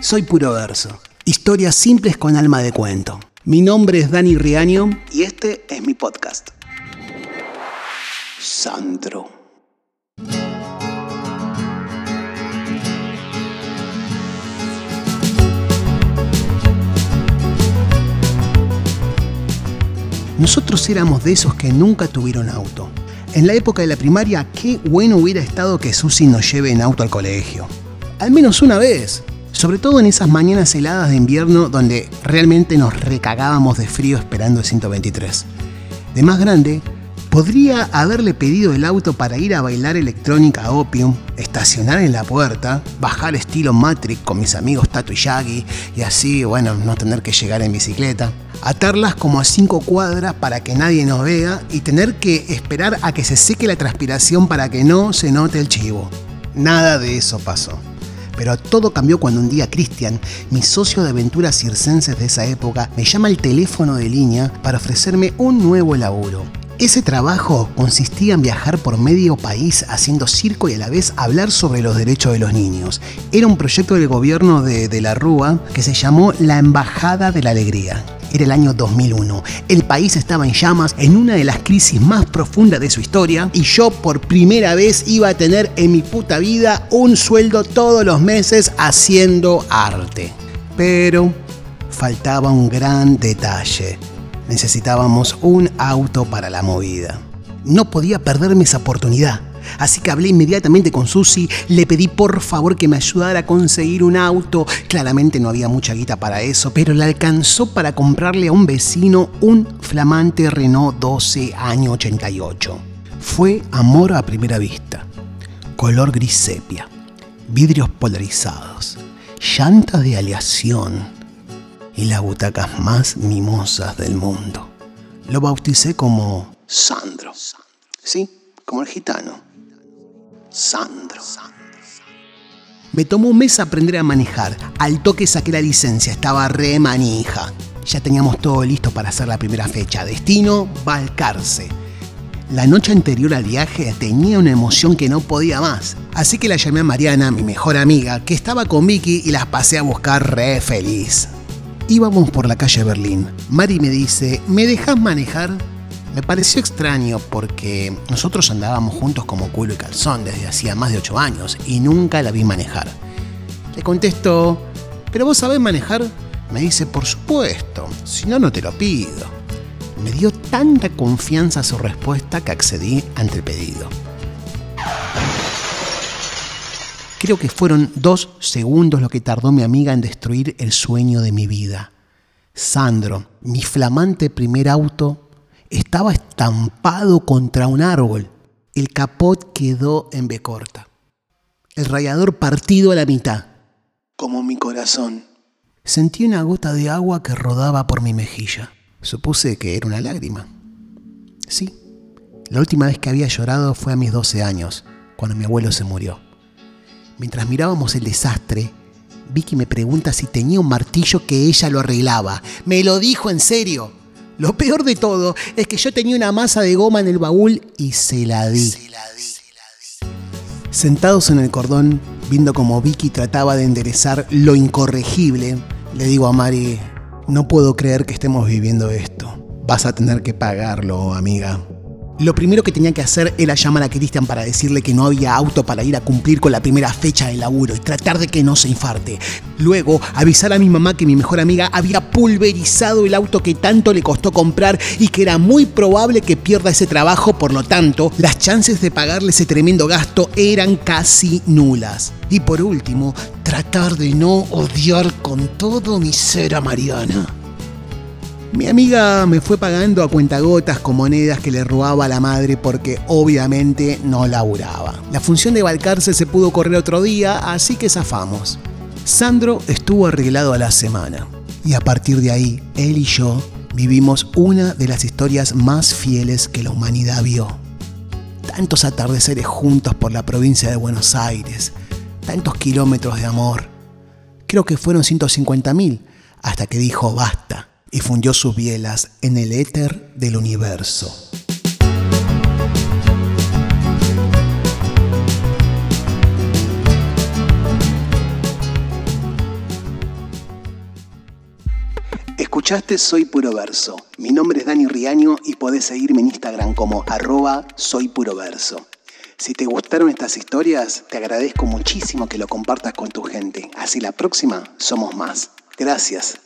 Soy puro verso. Historias simples con alma de cuento. Mi nombre es Dani Riaño y este es mi podcast. Sandro. Nosotros éramos de esos que nunca tuvieron auto. En la época de la primaria, qué bueno hubiera estado que Susi nos lleve en auto al colegio. Al menos una vez. Sobre todo en esas mañanas heladas de invierno donde realmente nos recagábamos de frío esperando el 123. De más grande, podría haberle pedido el auto para ir a bailar electrónica Opium, estacionar en la puerta, bajar estilo Matrix con mis amigos Tato y Shaggy y así, bueno, no tener que llegar en bicicleta. Atarlas como a cinco cuadras para que nadie nos vea y tener que esperar a que se seque la transpiración para que no se note el chivo. Nada de eso pasó. Pero todo cambió cuando un día Cristian, mi socio de aventuras circenses de esa época, me llama al teléfono de línea para ofrecerme un nuevo laburo. Ese trabajo consistía en viajar por medio país haciendo circo y a la vez hablar sobre los derechos de los niños. Era un proyecto del gobierno de, de la Rúa que se llamó La Embajada de la Alegría. Era el año 2001. El país estaba en llamas, en una de las crisis más profundas de su historia, y yo por primera vez iba a tener en mi puta vida un sueldo todos los meses haciendo arte. Pero faltaba un gran detalle. Necesitábamos un auto para la movida. No podía perderme esa oportunidad. Así que hablé inmediatamente con Susi, le pedí por favor que me ayudara a conseguir un auto. Claramente no había mucha guita para eso, pero le alcanzó para comprarle a un vecino un flamante Renault 12 año 88. Fue amor a primera vista. Color gris sepia, vidrios polarizados, llantas de aleación y las butacas más mimosas del mundo. Lo bauticé como Sandro. Sí, como el gitano. Sandro. Me tomó un mes aprender a manejar. Al toque saqué la licencia, estaba re manija. Ya teníamos todo listo para hacer la primera fecha. Destino, Balcarce. La noche anterior al viaje tenía una emoción que no podía más. Así que la llamé a Mariana, mi mejor amiga, que estaba con Vicky y las pasé a buscar re feliz. Íbamos por la calle Berlín. Mari me dice, ¿me dejas manejar? Me pareció extraño porque nosotros andábamos juntos como culo y calzón desde hacía más de 8 años y nunca la vi manejar. Le contesto, ¿pero vos sabés manejar? Me dice, por supuesto, si no, no te lo pido. Me dio tanta confianza su respuesta que accedí ante el pedido. Creo que fueron dos segundos lo que tardó mi amiga en destruir el sueño de mi vida. Sandro, mi flamante primer auto, estaba estampado contra un árbol. El capot quedó en B corta. El rayador partido a la mitad. Como mi corazón. Sentí una gota de agua que rodaba por mi mejilla. Supuse que era una lágrima. Sí, la última vez que había llorado fue a mis 12 años, cuando mi abuelo se murió. Mientras mirábamos el desastre, Vicky me pregunta si tenía un martillo que ella lo arreglaba. Me lo dijo en serio. Lo peor de todo es que yo tenía una masa de goma en el baúl y se la di. Sentados en el cordón, viendo cómo Vicky trataba de enderezar lo incorregible, le digo a Mari, no puedo creer que estemos viviendo esto. Vas a tener que pagarlo, amiga. Lo primero que tenía que hacer era llamar a Cristian para decirle que no había auto para ir a cumplir con la primera fecha de laburo y tratar de que no se infarte. Luego, avisar a mi mamá que mi mejor amiga había pulverizado el auto que tanto le costó comprar y que era muy probable que pierda ese trabajo, por lo tanto, las chances de pagarle ese tremendo gasto eran casi nulas. Y por último, tratar de no odiar con todo mi ser a Mariana. Mi amiga me fue pagando a cuentagotas con monedas que le robaba a la madre porque obviamente no laburaba. La función de Balcarce se pudo correr otro día, así que zafamos. Sandro estuvo arreglado a la semana y a partir de ahí, él y yo vivimos una de las historias más fieles que la humanidad vio. Tantos atardeceres juntos por la provincia de Buenos Aires, tantos kilómetros de amor. Creo que fueron 150.000 hasta que dijo basta y fundió sus bielas en el éter del universo. Escuchaste Soy Puro Verso. Mi nombre es Dani Riaño y podés seguirme en Instagram como arroba Soy Puro Verso. Si te gustaron estas historias, te agradezco muchísimo que lo compartas con tu gente. Así la próxima somos más. Gracias.